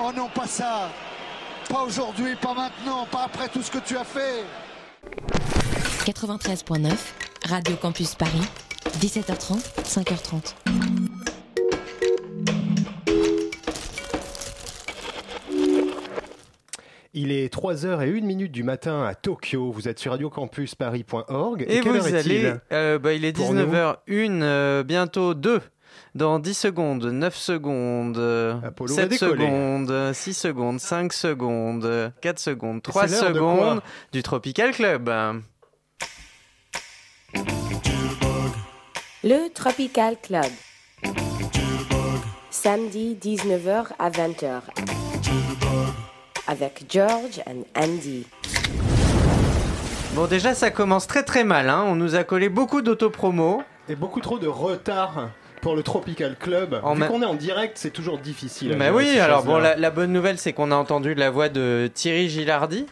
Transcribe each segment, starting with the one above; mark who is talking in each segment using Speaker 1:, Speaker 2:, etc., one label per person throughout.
Speaker 1: Oh non, pas ça. Pas aujourd'hui, pas maintenant, pas après tout ce que tu as fait.
Speaker 2: 93.9, Radio Campus Paris, 17h30, 5h30.
Speaker 3: Il est 3h01 minute du matin à Tokyo. Vous êtes sur radiocampusparis.org.
Speaker 4: Et,
Speaker 3: quelle
Speaker 4: vous
Speaker 3: heure est-il
Speaker 4: allez. euh, bah, il est
Speaker 3: pour nous?
Speaker 4: 19h01, euh, bientôt 2. Dans 10 secondes, 9 secondes, euh,
Speaker 3: Apollo va
Speaker 4: 7
Speaker 3: décoller.
Speaker 4: secondes, 6 secondes, 5 secondes, 4 secondes, 3
Speaker 3: c'est l'heure de quoi
Speaker 4: secondes du Tropical Club.
Speaker 5: Le Tropical Club. Samedi 19h à 20h. Avec George and Andy.
Speaker 4: Bon, déjà, ça commence très très mal. Hein. On nous a collé beaucoup d'autopromos.
Speaker 3: Et beaucoup trop de retard pour le Tropical Club.
Speaker 4: En
Speaker 3: Vu
Speaker 4: ma-
Speaker 3: qu'on est en direct, c'est toujours difficile.
Speaker 4: Mais oui, alors bon, la, la bonne nouvelle, c'est qu'on a entendu la voix de Thierry Gilardi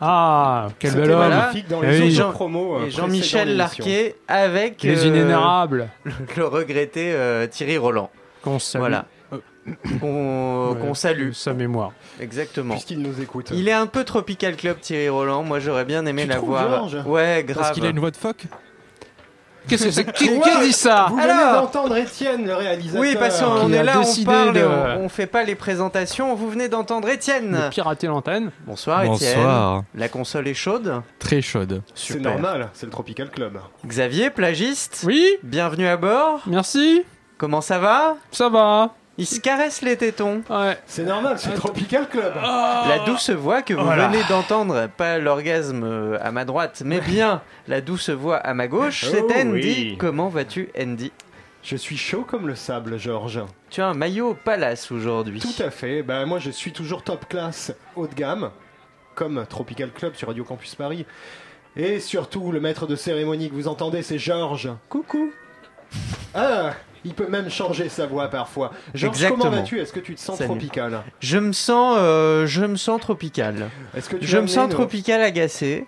Speaker 6: Ah, quel bel homme
Speaker 3: magnifique dans
Speaker 6: Eh
Speaker 3: les
Speaker 6: oui.
Speaker 4: Jean-
Speaker 3: promos. euh,
Speaker 4: et Jean-Michel. Larquet avec
Speaker 6: Les
Speaker 4: euh,
Speaker 6: inénérables
Speaker 4: le regretté euh, Thierry Roland.
Speaker 6: qu'on salue.
Speaker 4: Voilà. Qu'on
Speaker 6: Ouais,
Speaker 4: salue.
Speaker 6: Sa mémoire.
Speaker 4: Exactement.
Speaker 3: Puisqu'il nous écoute.
Speaker 4: Il est un peu Tropical Club Thierry Roland. Moi j'aurais bien aimé
Speaker 3: Tu
Speaker 4: la voir. Ouais, grave.
Speaker 6: Parce qu'il a une voix de phoque? Qu'est-ce que c'est Qui, qui a dit ça
Speaker 3: Vous venez d'entendre Étienne, le réalisateur.
Speaker 4: Oui, parce qu'on
Speaker 6: Qui
Speaker 4: est
Speaker 6: a
Speaker 4: là, on
Speaker 6: décidé
Speaker 4: parle,
Speaker 6: de-
Speaker 4: on, fait pas les présentations. Vous venez d'entendre Étienne.
Speaker 6: de pirater l'antenne
Speaker 4: Bonsoir Étienne.
Speaker 7: Bonsoir.
Speaker 4: La console est chaude.
Speaker 7: Très chaude.
Speaker 3: C'est normal, c'est le Tropical Club.
Speaker 4: Xavier, plagiste.
Speaker 6: Oui,
Speaker 4: Bienvenue à bord.
Speaker 6: merci,
Speaker 4: Comment ça va?
Speaker 6: Ça va.
Speaker 4: Il se caresse les tétons.
Speaker 6: Ouais.
Speaker 3: C'est normal, c'est Tropical Club.
Speaker 4: La douce voix que vous
Speaker 6: Voilà.
Speaker 4: venez d'entendre, pas l'orgasme euh, à ma droite, mais bien la douce voix à ma gauche, c'est
Speaker 3: Oh
Speaker 4: Andy.
Speaker 3: oui.
Speaker 4: Comment vas-tu, Andy?
Speaker 3: Je suis chaud comme le sable, Georges.
Speaker 4: Tu as un maillot palace aujourd'hui.
Speaker 3: Tout à fait. Bah, moi, je suis toujours top classe, haut de gamme, comme Tropical Club sur Radio Campus Paris. Et surtout, le maître de cérémonie que vous entendez, c'est Georges.
Speaker 4: Coucou.
Speaker 3: Ah il peut même changer sa voix parfois. Georges, comment vas-tu? Est-ce que tu te sens
Speaker 4: Salut.
Speaker 3: tropical?
Speaker 4: Je me sens, euh, je me sens tropical.
Speaker 3: Est-ce que tu
Speaker 4: Je me sens
Speaker 3: nos-
Speaker 4: tropical agacé.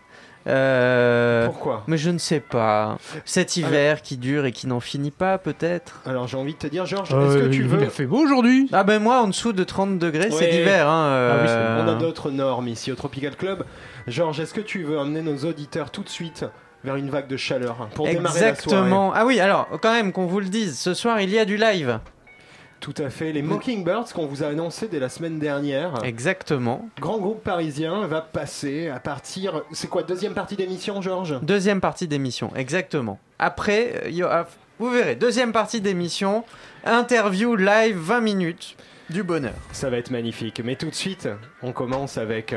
Speaker 4: Euh,
Speaker 3: Pourquoi?
Speaker 4: mais je ne sais pas. Cet hiver qui dure et qui n'en finit pas, peut-être.
Speaker 3: Alors j'ai envie de te dire, Georges,
Speaker 6: Euh,
Speaker 3: est-ce que tu
Speaker 6: il
Speaker 3: veux
Speaker 6: a fait beau aujourd'hui.
Speaker 4: Ah ben moi, en dessous de 30 degrés, c'est l'hiver. Hein,
Speaker 6: Ah oui,
Speaker 3: On a d'autres normes ici au Tropical Club. Georges, est-ce que tu veux emmener nos auditeurs tout de suite vers une vague de chaleur pour démarrer la soirée
Speaker 4: Exactement. Ah oui, alors, quand même, qu'on vous le dise, ce soir, il y a du live.
Speaker 3: Tout à fait. Les Mockingbirds qu'on vous a annoncé dès la semaine dernière.
Speaker 4: Exactement.
Speaker 3: Grand groupe parisien va passer à partir. C'est quoi, deuxième partie d'émission, Georges?
Speaker 4: Deuxième partie d'émission, exactement. Après, euh, vous verrez, deuxième partie d'émission, interview live 20 minutes, du bonheur.
Speaker 3: Ça va être magnifique. Mais tout de suite, on commence avec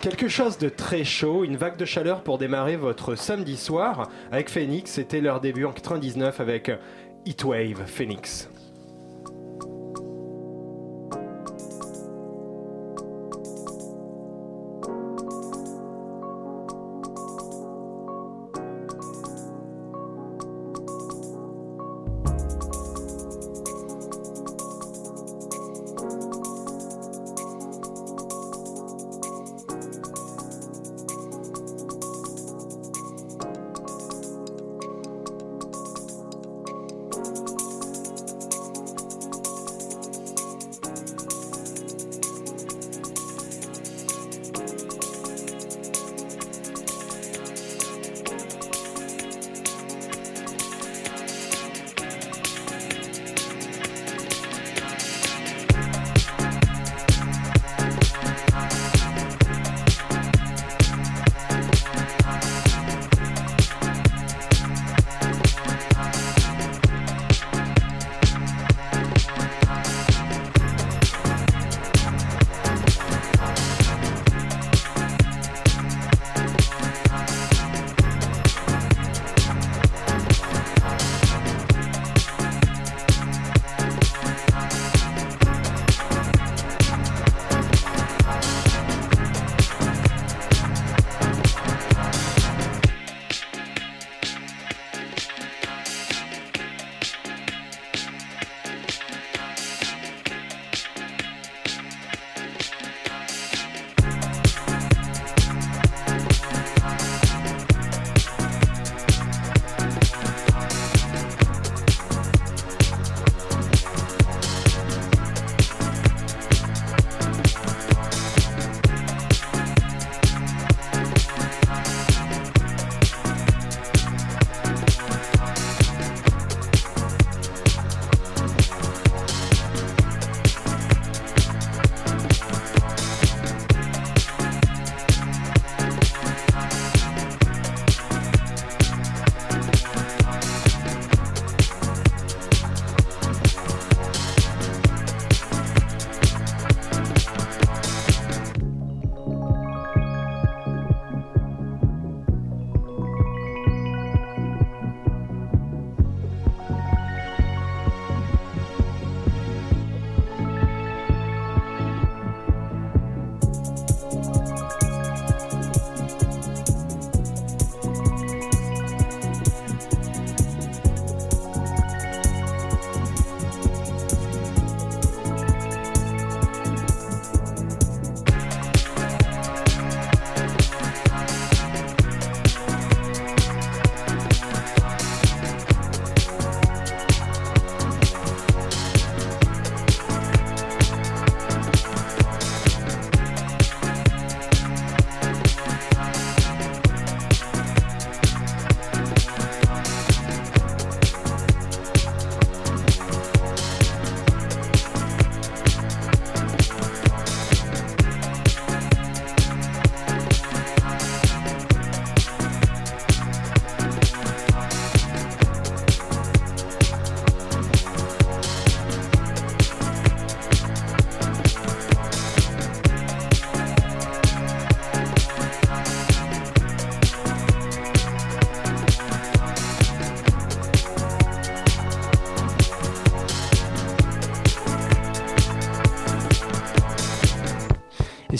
Speaker 3: quelque chose de très chaud, une vague de chaleur pour démarrer votre samedi soir avec Phoenix. C'était leur début en 99 avec Heatwave Phoenix.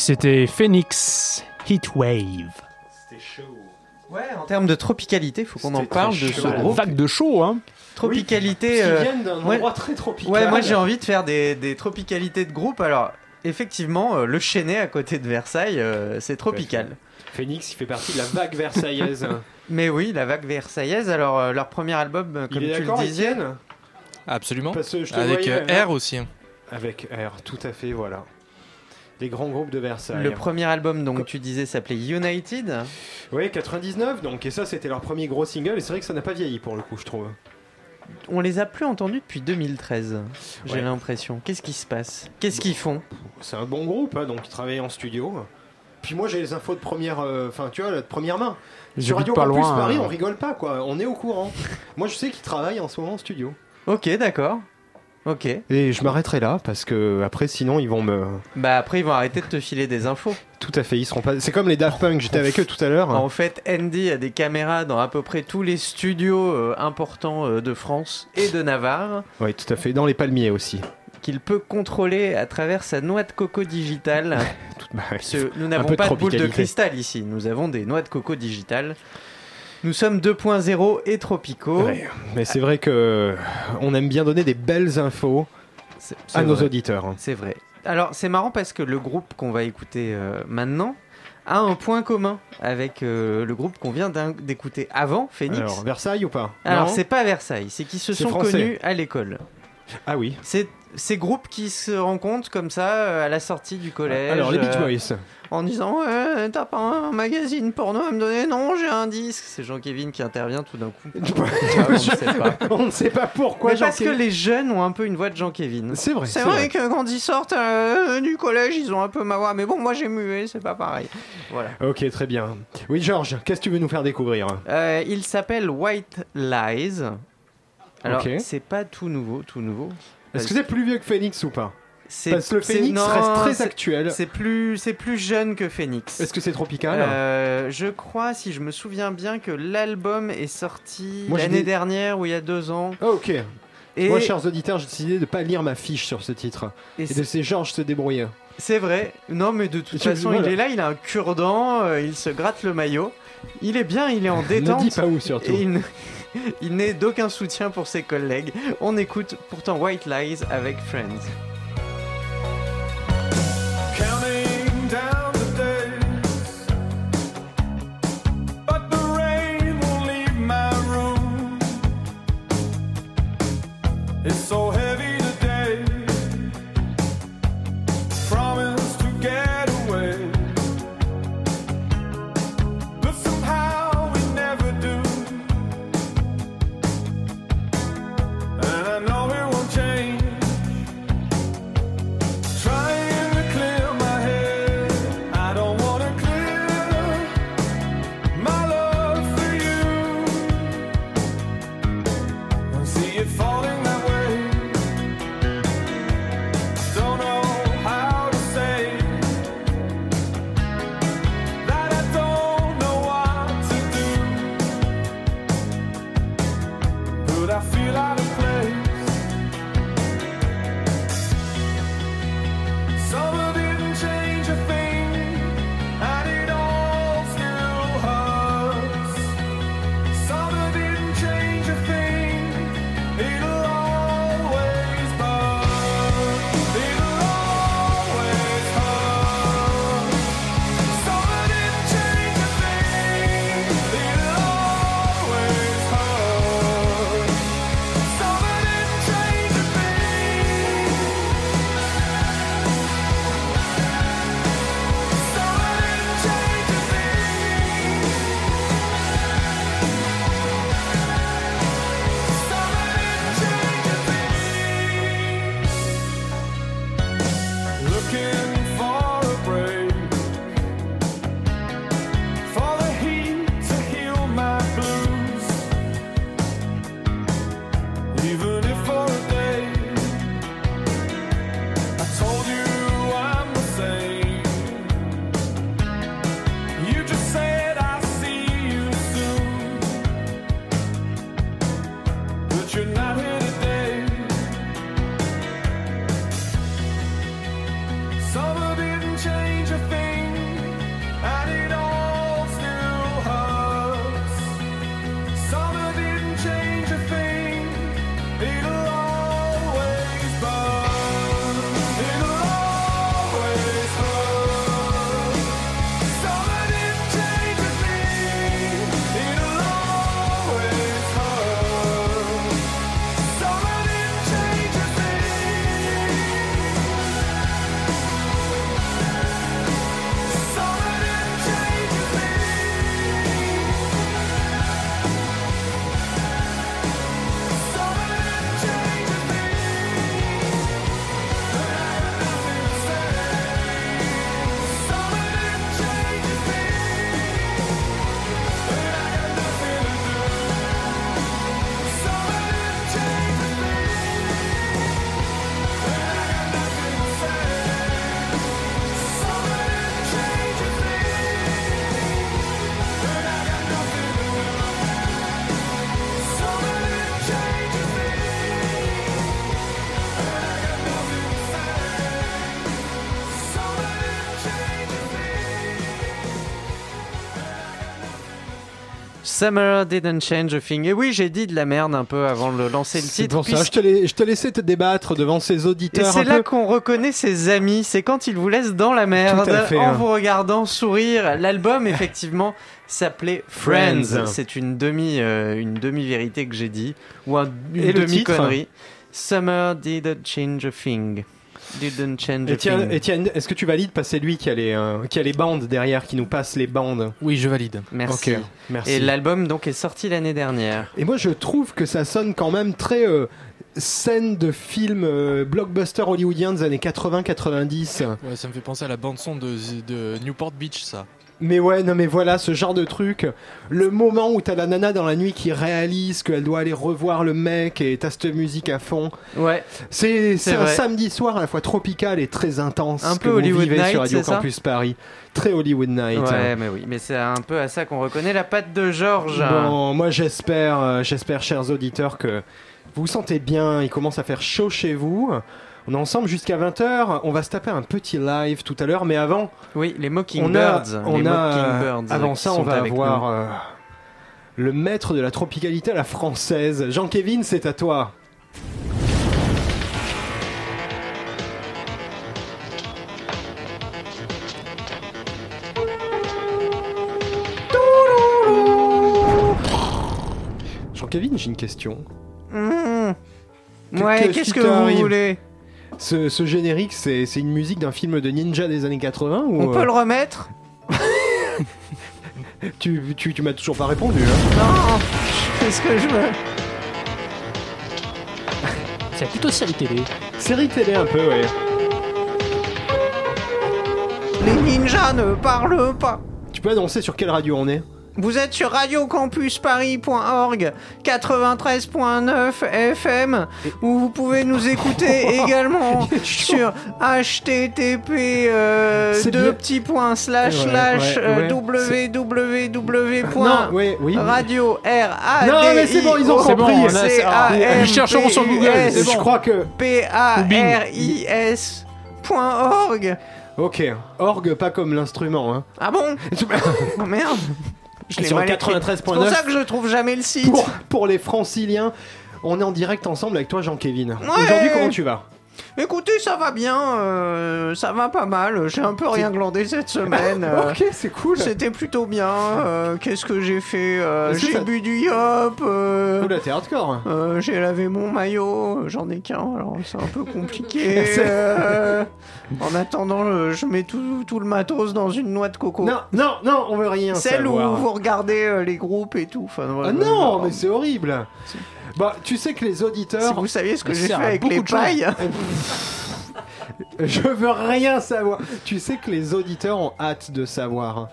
Speaker 6: C'était Phoenix Heatwave.
Speaker 3: C'était chaud.
Speaker 4: Ouais, en termes de tropicalité, faut qu'on en parle de
Speaker 3: chaud.
Speaker 4: ce groupe.
Speaker 6: Vague de chaud, hein.
Speaker 4: Tropicalité.
Speaker 3: Ils
Speaker 4: euh,
Speaker 3: viennent d'un
Speaker 4: ouais.
Speaker 3: endroit très tropical.
Speaker 4: Ouais, moi j'ai envie de faire des, des tropicalités de groupe. Alors, effectivement, euh, le Chênay à côté de Versailles, euh, c'est tropical.
Speaker 3: Phoenix, il fait partie de la vague versaillaise.
Speaker 4: Mais oui, la vague versaillaise. Alors, euh, leur premier album, comme tu le disais,
Speaker 7: Absolument.
Speaker 3: Parce que je te
Speaker 7: Avec
Speaker 3: voyais,
Speaker 7: euh. R aussi.
Speaker 3: Avec R, tout à fait, voilà. Les grands groupes de Versailles.
Speaker 4: le premier album, donc
Speaker 3: Co-
Speaker 4: tu disais, s'appelait United.
Speaker 3: Oui, 99, donc, et ça, c'était leur premier gros single, et c'est vrai que ça n'a pas vieilli pour le coup, je trouve.
Speaker 4: On les a plus entendus depuis 2013, j'ai
Speaker 3: Ouais.
Speaker 4: l'impression. Qu'est-ce qui se passe? Qu'est-ce qu'ils font?
Speaker 3: C'est un bon groupe, hein, donc ils travaillent en studio. Puis moi, j'ai les infos de première, euh, enfin, tu vois, de première main. Sur Radio
Speaker 6: pas
Speaker 3: Campus
Speaker 6: loin,
Speaker 3: Paris,
Speaker 6: euh.
Speaker 3: on rigole pas, quoi. On est au courant. moi, je sais qu'ils travaillent en ce moment en studio.
Speaker 4: Ok, d'accord. Ok.
Speaker 3: Et je m'arrêterai là, parce que après, sinon, ils vont me.
Speaker 4: Bah après, ils vont arrêter de te filer des infos.
Speaker 3: Tout à fait, ils seront pas. C'est comme les Daft Punk, j'étais avec eux tout à l'heure.
Speaker 4: En fait, Andy a des caméras dans à peu près tous les studios euh, importants euh, de France et de Navarre
Speaker 3: Oui, tout à fait, dans les palmiers aussi.
Speaker 4: qu'il peut contrôler à travers sa noix de coco digitale.
Speaker 3: Tout- bah.
Speaker 4: Parce que nous n'avons pas de boule de cristal ici, nous avons des noix de coco digitales. Nous sommes 2.0 et tropicaux.
Speaker 3: Ouais, Mais c'est vrai que euh, on aime bien donner des belles infos à nos auditeurs.
Speaker 4: C'est vrai. Alors, c'est marrant parce que le groupe qu'on va écouter euh, maintenant a un point commun avec euh, le groupe qu'on vient d'écouter avant, Phoenix.
Speaker 3: Alors, Versailles ou pas?
Speaker 4: Alors, c'est pas à Versailles, c'est qu'ils se sont
Speaker 3: français.
Speaker 4: connus à l'école.
Speaker 3: Ah oui.
Speaker 4: C'est ces groupes qui se rencontrent comme ça euh, à la sortie du collège.
Speaker 3: Alors, les Beach
Speaker 4: euh,
Speaker 3: Boys.
Speaker 4: en disant Ouais, t'as pas un magazine porno à me donner? Non, j'ai un disque. C'est Jean-Kévin qui intervient tout d'un coup. Ah, on ne sait pas.
Speaker 3: on ne sait pas pourquoi.
Speaker 4: Mais parce que les jeunes ont un peu une voix de Jean-Kévin.
Speaker 3: C'est vrai.
Speaker 4: C'est vrai, que quand ils sortent euh, du collège, ils ont un peu ma voix. Mais bon, moi j'ai mué, c'est pas pareil. Voilà.
Speaker 3: Ok, très bien. Oui, Georges, qu'est-ce que tu veux nous faire découvrir?
Speaker 4: Euh, il s'appelle White Lies. Alors, c'est pas tout nouveau, tout nouveau.
Speaker 3: Est-ce que c'est plus vieux que Phoenix ou pas Parce que le Phoenix
Speaker 4: non,
Speaker 3: reste très actuel.
Speaker 4: C'est plus, c'est plus jeune que Phoenix.
Speaker 3: Est-ce que c'est tropical
Speaker 4: Euh, je crois, si je me souviens bien, que l'album est sorti l'année dernière ou il y a deux ans.
Speaker 3: Ah, Ok.
Speaker 4: Et,
Speaker 3: Moi, chers auditeurs, j'ai décidé de ne pas lire ma fiche sur ce titre
Speaker 4: et
Speaker 3: et de laisser Georges se débrouiller.
Speaker 4: c'est vrai. Non, mais de toute façon, il est là, il a un cure-dent, euh, il se gratte le maillot. Il est bien, il est en
Speaker 3: Ne
Speaker 4: détente.
Speaker 3: dis pas où surtout.
Speaker 4: Et il, il n'est d'aucun soutien pour ses collègues. On écoute pourtant White Lies avec Friends. Summer didn't change a thing. Et oui, j'ai dit de la merde un peu avant de lancer le titre.
Speaker 3: pour ça, je te, je te laissais te débattre devant
Speaker 4: Et
Speaker 3: auditeurs.
Speaker 4: c'est là
Speaker 3: peu-
Speaker 4: qu'on reconnaît ses amis, c'est quand ils vous laissent dans la merde
Speaker 3: fait,
Speaker 4: en
Speaker 3: hein.
Speaker 4: vous regardant sourire. L'album, effectivement, s'appelait Friends. C'est une demi, euh, une demi-vérité que j'ai dit, ou un- une demi-connerie. Summer didn't change a thing. Didn't change.
Speaker 3: Étienne, est-ce que tu valides Parce que c'est lui qui a, les, euh, qui a les bandes derrière, qui nous passe les bandes.
Speaker 6: Oui, je valide.
Speaker 4: Merci.
Speaker 3: Merci.
Speaker 4: Et l'album donc est sorti l'année dernière.
Speaker 3: Et moi, je trouve que ça sonne quand même très euh, scène de film euh, blockbuster hollywoodien des années 80-90.
Speaker 6: Ouais, ça me fait penser à la bande son de, de Newport Beach, ça.
Speaker 3: Mais ouais, non mais voilà, ce genre de truc. Le moment où t'as la nana dans la nuit qui réalise qu'elle doit aller revoir le mec et t'as cette musique à fond.
Speaker 4: Ouais.
Speaker 3: C'est
Speaker 4: C'est
Speaker 3: c'est un samedi soir à la fois tropical et très intense.
Speaker 4: Un peu Hollywood Night,
Speaker 3: sur Radio
Speaker 4: c'est ça
Speaker 3: Paris. Très Hollywood Night.
Speaker 4: Ouais, mais oui, mais c'est un peu à ça qu'on reconnaît la patte de Georges.
Speaker 3: Bon, moi j'espère, euh, j'espère, chers auditeurs, que vous vous sentez bien. Il commence à faire chaud chez vous. On est ensemble jusqu'à 20h. On va se taper un petit live tout à l'heure, mais avant,
Speaker 4: Oui, les
Speaker 3: on a,
Speaker 4: Mockingbirds.
Speaker 3: on
Speaker 4: les
Speaker 3: a,
Speaker 4: Mockingbirds
Speaker 3: avant ça, on va avoir euh, le maître de la tropicalité à la française. Jean-Kévin, c'est à toi. Jean-Kévin, j'ai une question.
Speaker 4: Mmh. Ouais,
Speaker 3: qu'est-ce
Speaker 4: que vous voulez?
Speaker 3: Ce, ce générique, c'est c'est une musique d'un film de ninja des années 80 ou
Speaker 4: On peut
Speaker 3: euh,
Speaker 4: le remettre
Speaker 3: Tu, tu, tu m'as toujours pas répondu. Hein.
Speaker 4: Non Je fais ce que je veux.
Speaker 7: C'est plutôt série télé.
Speaker 3: Série télé un peu, ouais.
Speaker 4: Les ninjas ne parlent pas.
Speaker 3: Tu peux annoncer sur quelle radio on est?
Speaker 4: Vous êtes sur radiocampusparis.org 93.9 FM où vous pouvez nous écouter également sur http euh, deux petits points slash
Speaker 3: Ouais,
Speaker 4: slash
Speaker 3: ouais,
Speaker 4: euh,
Speaker 3: ouais,
Speaker 4: www.
Speaker 3: Non, ouais, oui.
Speaker 4: Radio R A
Speaker 3: Non, mais c'est bon, ils ont
Speaker 7: bon,
Speaker 3: compris.
Speaker 7: on a-
Speaker 4: C A M
Speaker 7: Ils chercheront sur Google,
Speaker 3: Je
Speaker 7: bon.
Speaker 3: crois que.
Speaker 4: P A R I S point org.
Speaker 3: Ok, orgue pas comme l'instrument. Hein.
Speaker 4: Ah bon Oh merde. Je l'ai
Speaker 3: Sur
Speaker 4: mal écrit.
Speaker 3: 93.9.
Speaker 4: C'est pour ça que je trouve jamais le site.
Speaker 3: Pour, pour les franciliens, on est en direct ensemble avec toi, Jean-Kévin.
Speaker 4: Ouais.
Speaker 3: Aujourd'hui, comment tu vas?
Speaker 4: Écoutez, ça va bien, euh, ça va pas mal. J'ai un peu rien glandé cette semaine. euh,
Speaker 3: Ok, c'est cool.
Speaker 4: C'était plutôt bien. euh, Qu'est-ce que j'ai fait J'ai
Speaker 3: ça-
Speaker 4: bu du yop.
Speaker 3: Oula, t'es hardcore.
Speaker 4: j'ai lavé mon maillot. J'en ai qu'un, alors c'est un peu compliqué. En attendant, je, mets tout, tout le matos dans une noix de coco.
Speaker 3: Non, non, non, on veut rien
Speaker 4: Celle
Speaker 3: savoir.
Speaker 4: où vous regardez les groupes et tout. Enfin,
Speaker 3: Ah
Speaker 4: voilà.
Speaker 3: non, mais c'est horrible. Bah, tu sais que les
Speaker 4: Si
Speaker 3: auditeurs.
Speaker 4: vous saviez ce que j'ai fait avec
Speaker 7: beaucoup
Speaker 4: les pailles.
Speaker 3: Je veux rien savoir. Tu sais que les auditeurs ont hâte de savoir.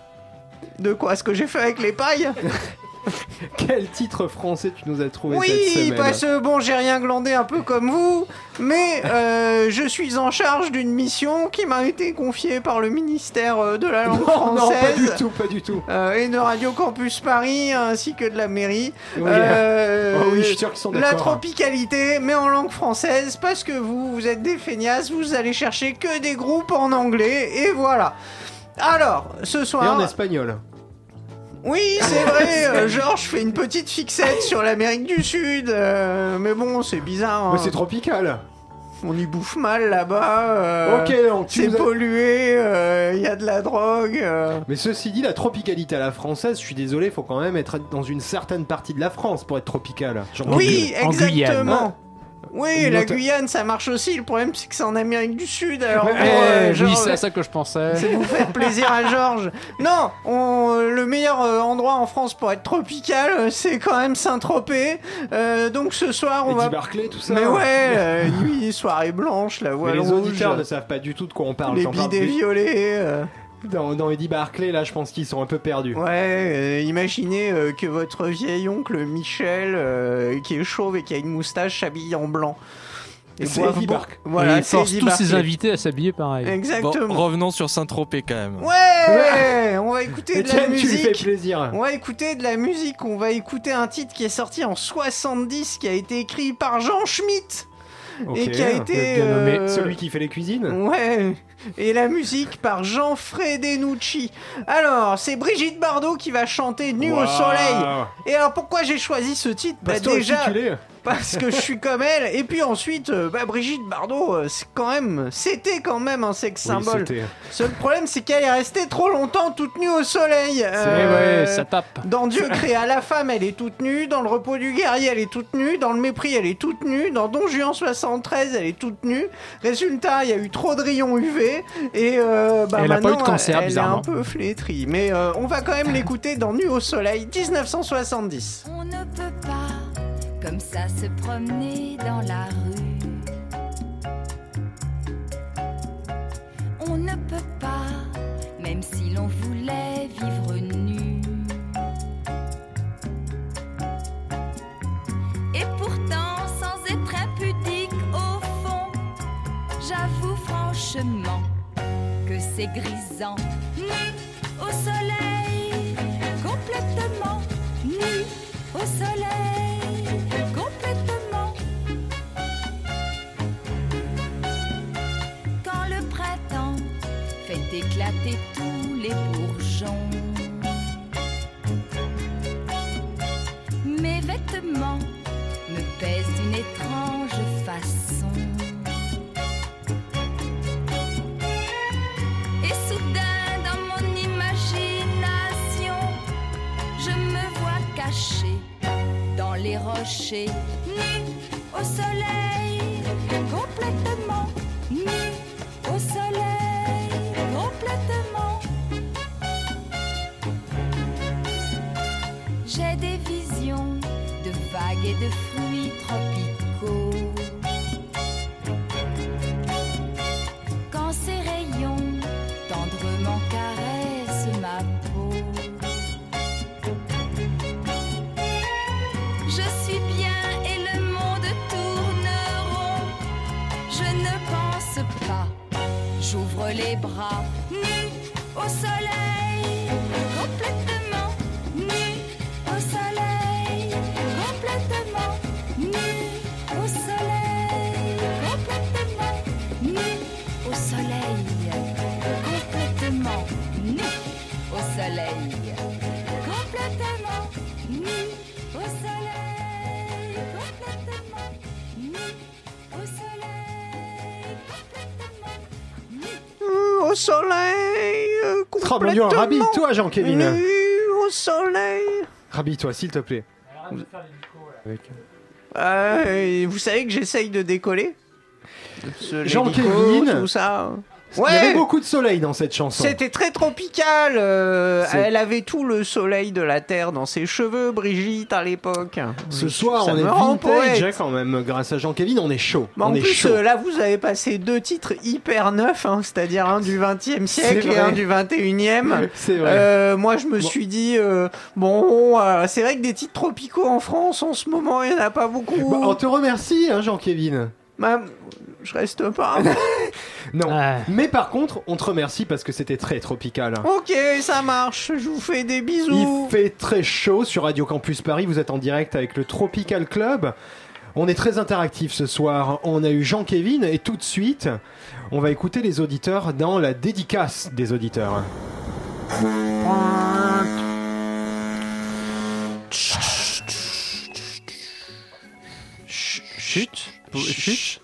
Speaker 4: De quoi Ce que j'ai fait avec les pailles?
Speaker 3: Quel titre français tu nous as trouvé cette
Speaker 4: Oui,
Speaker 3: semaine
Speaker 4: parce que bon, j'ai rien glandé un peu comme vous, mais euh, je suis en charge d'une mission qui m'a été confiée par le ministère euh, de la langue
Speaker 3: Non, non, pas
Speaker 4: française.
Speaker 3: du tout, pas du tout.
Speaker 4: euh, et de Radio Campus Paris ainsi que de la mairie.
Speaker 3: Oui.
Speaker 4: Euh,
Speaker 3: Oh oui, je suis sûr qu'ils sont
Speaker 4: La
Speaker 3: d'accord.
Speaker 4: tropicalité, mais en langue française, parce que vous, vous êtes des feignasses, vous allez chercher que des groupes en anglais, et voilà. Alors, ce
Speaker 3: Et
Speaker 4: soir.
Speaker 3: en espagnol.
Speaker 4: Oui, c'est vrai, euh, Georges fait une petite fixette sur l'Amérique du Sud, euh, mais bon, c'est bizarre.
Speaker 3: Mais
Speaker 4: hein.
Speaker 3: c'est tropical.
Speaker 4: On y bouffe mal là-bas. euh,
Speaker 3: ok, donc tu
Speaker 4: C'est
Speaker 3: nous as-
Speaker 4: pollué, il y a de la drogue. euh.
Speaker 3: Mais ceci dit, la tropicalité à la française, je suis désolé, faut quand même être dans une certaine partie de la France pour être tropical. Jean-
Speaker 4: Oui,
Speaker 7: en Guyane.
Speaker 4: exactement. Oui, la Guyane, ça marche aussi. Le problème, c'est que c'est en Amérique du Sud. Alors,
Speaker 3: Ouais,
Speaker 4: euh,
Speaker 7: oui,
Speaker 4: genre,
Speaker 7: c'est à ça que je pensais.
Speaker 4: C'est vous faire plaisir à Georges. Non, on- le meilleur euh, endroit en France pour être tropical, euh, c'est quand même Saint-Tropez. Euh, donc ce soir, on
Speaker 3: Eddie
Speaker 4: va.
Speaker 3: Barclay, tout ça.
Speaker 4: Mais ouais, euh, nuit, soirée blanche, la
Speaker 3: Mais
Speaker 4: voile
Speaker 3: les
Speaker 4: rouge,
Speaker 3: auditeurs ne savent pas du tout de quoi on parle.
Speaker 4: les bidets violets.
Speaker 3: Dans, dans Eddie Barclay, là, je pense qu'ils sont un peu perdus.
Speaker 4: Ouais, euh, imaginez euh, que votre vieil oncle Michel, euh, qui est chauve et qui a une moustache, s'habille en blanc. Et
Speaker 3: C'est Eddie Barclay.
Speaker 4: Voilà,
Speaker 7: Et il force
Speaker 4: Eddie
Speaker 7: tous ses invités à s'habiller pareil.
Speaker 4: Exactement.
Speaker 6: Bon, revenons sur Saint-Tropez quand même.
Speaker 4: Ouais, on va écouter de la musique.
Speaker 3: plaisir.
Speaker 4: On va écouter de la musique, on va écouter un titre qui est sorti en 70, qui a été écrit par Jean Schmitt.
Speaker 3: Ok,
Speaker 4: et qui a été...
Speaker 3: bien nommé. Celui qui fait les cuisines
Speaker 4: Ouais, et la musique par Jean Fredenucci. Alors, c'est Brigitte Bardot qui va chanter Nu au soleil. Et alors, pourquoi j'ai choisi ce titre? Bah, déjà. Parce que je suis comme elle. Et puis ensuite, euh, bah, Brigitte Bardot, euh, c'est quand même, c'était quand même un sexe
Speaker 3: Oui,
Speaker 4: symbole.
Speaker 3: c'était-
Speaker 4: Seul problème, c'est qu'elle est restée trop longtemps toute nue au soleil. Euh,
Speaker 7: ouais, ça tape.
Speaker 4: Dans Dieu créa la femme, elle est toute nue. Dans le repos du guerrier, elle est toute nue. Dans le mépris, elle est toute nue. Dans Don Juan 73, elle est toute nue. Résultat, il y a eu trop de rayons UV. Et euh, bah,
Speaker 7: Elle a pas eu de cancer,
Speaker 4: elle est un peu flétrie. Mais euh, on va quand même l'écouter dans Nu au soleil 1970.
Speaker 8: On ne peut pas comme ça se promener dans la rue. On ne peut pas, même si l'on voulait vivre nu. Et pourtant, sans être impudique au fond, j'avoue franchement que c'est grisant. Nu au soleil, complètement nu au soleil, fait éclater tous les bourgeons, mes vêtements me pèsent d'une étrange façon. Et soudain, dans mon imagination, je me vois caché dans les rochers, nu au soleil, de fruits tropicaux. Quand ces rayons tendrement caressent ma peau. Je suis bien et le monde tourne rond. Je ne pense pas, j'ouvre les bras, nu au soleil,
Speaker 3: Oh mon dieu, rhabille-toi, Jean-Kévin.
Speaker 4: Au soleil.
Speaker 3: Rhabille-toi, s'il te plaît.
Speaker 4: Euh, vous savez que j'essaye de décoller
Speaker 3: Jean-Kévin.
Speaker 4: tout ça.
Speaker 3: Il y avait
Speaker 4: Ouais
Speaker 3: beaucoup de soleil dans cette chanson.
Speaker 4: C'était très tropical. euh, elle avait tout le soleil de la terre dans ses cheveux, Brigitte, à l'époque.
Speaker 3: Ce soir,
Speaker 4: ça
Speaker 3: on est vintage, hein, quand même, grâce à Jean-Kévin, on est chaud.
Speaker 4: En
Speaker 3: on est
Speaker 4: plus,
Speaker 3: chaud.
Speaker 4: euh, là, vous avez passé deux titres hyper neufs, hein, c'est-à-dire un du 20e siècle et un du 21e.
Speaker 3: C'est vrai.
Speaker 4: Euh, moi, je me
Speaker 3: Bon.
Speaker 4: suis dit, bon, c'est vrai que des titres tropicaux en France, en ce moment, il n'y en a pas beaucoup.
Speaker 3: Bah, on te remercie, hein, Jean-Kévin.
Speaker 4: Bah, je reste pas.
Speaker 3: Non.
Speaker 7: Ah.
Speaker 3: Mais par contre, on te remercie parce que c'était très tropical.
Speaker 4: ok, ça marche. Je vous fais des bisous.
Speaker 3: Il fait très chaud sur Radio Campus Paris. Vous êtes en direct avec le Tropical Club. On est très interactif ce soir. On a eu Jean-Kévin et tout de suite, on va écouter les auditeurs dans la dédicace des auditeurs.
Speaker 7: Chut. Chut.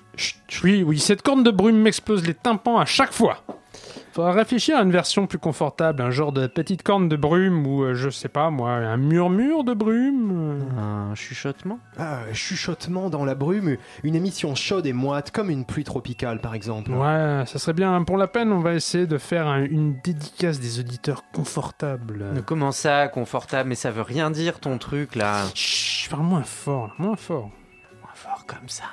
Speaker 7: Oui, oui, cette corne de brume m'explose les tympans à chaque fois. Faudra réfléchir à une version plus confortable, un genre de petite corne de brume ou euh, je sais pas moi, un murmure de brume.
Speaker 4: Un chuchotement?
Speaker 3: Ah, chuchotement dans la brume, une émission chaude et moite comme une pluie tropicale par exemple.
Speaker 7: Ouais, ça serait bien. Pour la peine, on va essayer de faire un- une dédicace des auditeurs confortables.
Speaker 4: Mais Comment ça, confortable Mais ça veut rien dire ton truc là.
Speaker 7: Chut, parle moins fort, là, moins fort.
Speaker 4: Moins fort comme ça.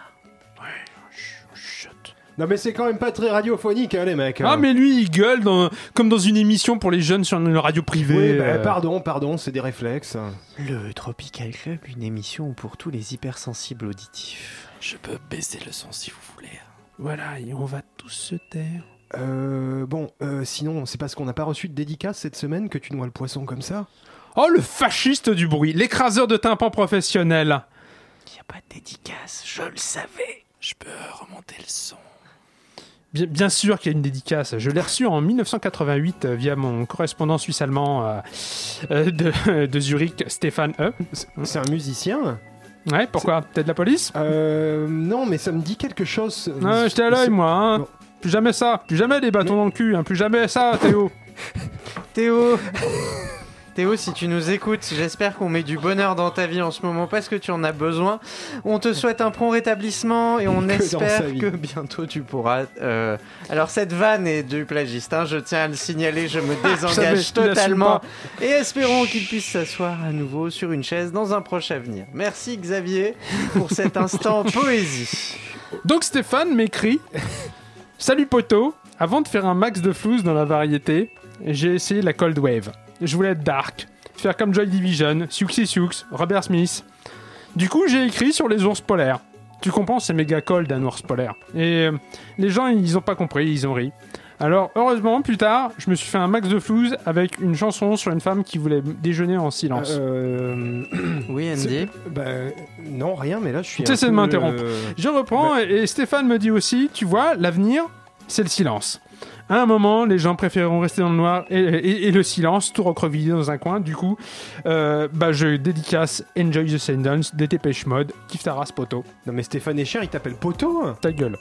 Speaker 3: Non mais c'est quand même pas très radiophonique hein, les mecs.
Speaker 7: Ah mais lui il gueule dans- comme dans une émission pour les jeunes sur une radio privée.
Speaker 3: Oui, bah,
Speaker 7: euh.
Speaker 3: pardon, pardon, c'est des réflexes.
Speaker 4: Le Tropical Club, une émission pour tous les hypersensibles auditifs.
Speaker 6: Je peux baisser le son si vous voulez.
Speaker 7: Voilà, et on va tous se taire.
Speaker 3: Euh, bon, euh, sinon, c'est parce qu'on n'a pas reçu de dédicace cette semaine que tu noies le poisson comme ça
Speaker 7: Oh le fasciste du bruit, l'écraseur de tympan professionnel.
Speaker 4: Il n'y a pas de dédicace, je le savais.
Speaker 6: Je peux remonter le son.
Speaker 7: Bien, bien sûr qu'il y a une dédicace. Je l'ai reçu en 1988 euh, via mon correspondant suisse-allemand euh, euh, de, de Zurich, Stéphane E.
Speaker 3: C'est un musicien
Speaker 7: Ouais, pourquoi? Peut-être de la police?
Speaker 3: Euh, non, mais ça me dit quelque chose.
Speaker 7: Ah, J'étais à l'œil, moi. Hein.
Speaker 3: Bon.
Speaker 7: Plus jamais ça. Plus jamais des bâtons dans le cul. hein. Plus jamais ça, Théo.
Speaker 4: Théo Théo, si tu nous écoutes, j'espère qu'on met du bonheur dans ta vie en ce moment parce que tu en as besoin. On te souhaite un prompt rétablissement et on
Speaker 3: Que
Speaker 4: espère que bientôt tu pourras. euh, Alors, cette vanne est du plagiste, hein, je tiens à le signaler, je me désengage totalement. Et espérons qu'il puisse s'asseoir à nouveau sur une chaise dans un proche avenir. Merci Xavier pour cet instant poésie.
Speaker 7: Donc Stéphane m'écrit Salut poteau, avant de faire un max de flouze dans la variété, j'ai essayé la Cold Wave. Je voulais être dark, faire comme Joy Division, Siouxsie Sioux, Robert Smith. Du coup, j'ai écrit sur les ours polaires. Tu comprends, c'est méga cold un ours polaire. Et euh, les gens, ils ont pas compris, ils ont ri. Alors, heureusement, plus tard, je me suis fait un max de flouze avec une chanson sur une femme qui voulait déjeuner en silence.
Speaker 3: Euh,
Speaker 4: Oui, Andy.
Speaker 3: bah, non, rien, mais là je suis.
Speaker 7: Tu essaies de m'interrompre.
Speaker 3: euh,
Speaker 7: Je reprends et et Stéphane me dit aussi, tu vois, l'avenir, c'est le silence. À un moment, les gens préféreront rester dans le noir et, et- et le silence, tout recroquevillé dans un coin. Du coup, euh, bah, je dédicace Enjoy the Silence des Dépêche Mode. Kiffe ta race, poteau.
Speaker 3: Non, mais Stéphane Echer, il t'appelle Poto hein.
Speaker 7: Ta gueule.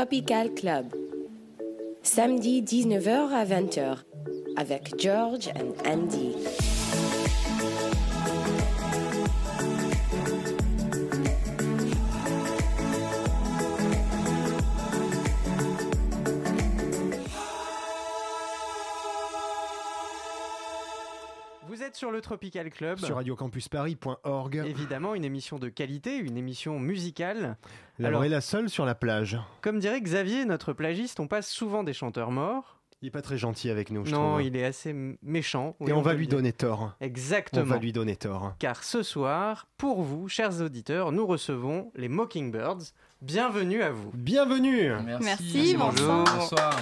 Speaker 5: Tropical Club. Samedi 19h à 20h avec George and Andy.
Speaker 4: Tropical Club.
Speaker 3: Sur radiocampusparis.org.
Speaker 4: Évidemment, une émission de qualité, une émission musicale.
Speaker 3: La
Speaker 4: Alors-
Speaker 3: vraie, la seule sur la plage.
Speaker 4: Comme dirait Xavier, notre plagiste, on passe souvent des chanteurs morts.
Speaker 3: Il est pas très gentil avec nous, je
Speaker 4: non,
Speaker 3: trouve.
Speaker 4: il est assez méchant. oui,
Speaker 3: Et on, va lui donner tort.
Speaker 4: Exactement.
Speaker 3: On va lui donner tort.
Speaker 4: Car ce soir, pour vous, chers auditeurs, nous recevons les Mockingbirds. Bienvenue à vous.
Speaker 3: Bienvenue
Speaker 9: Merci,
Speaker 10: Merci,
Speaker 9: bonjour.
Speaker 10: bonsoir.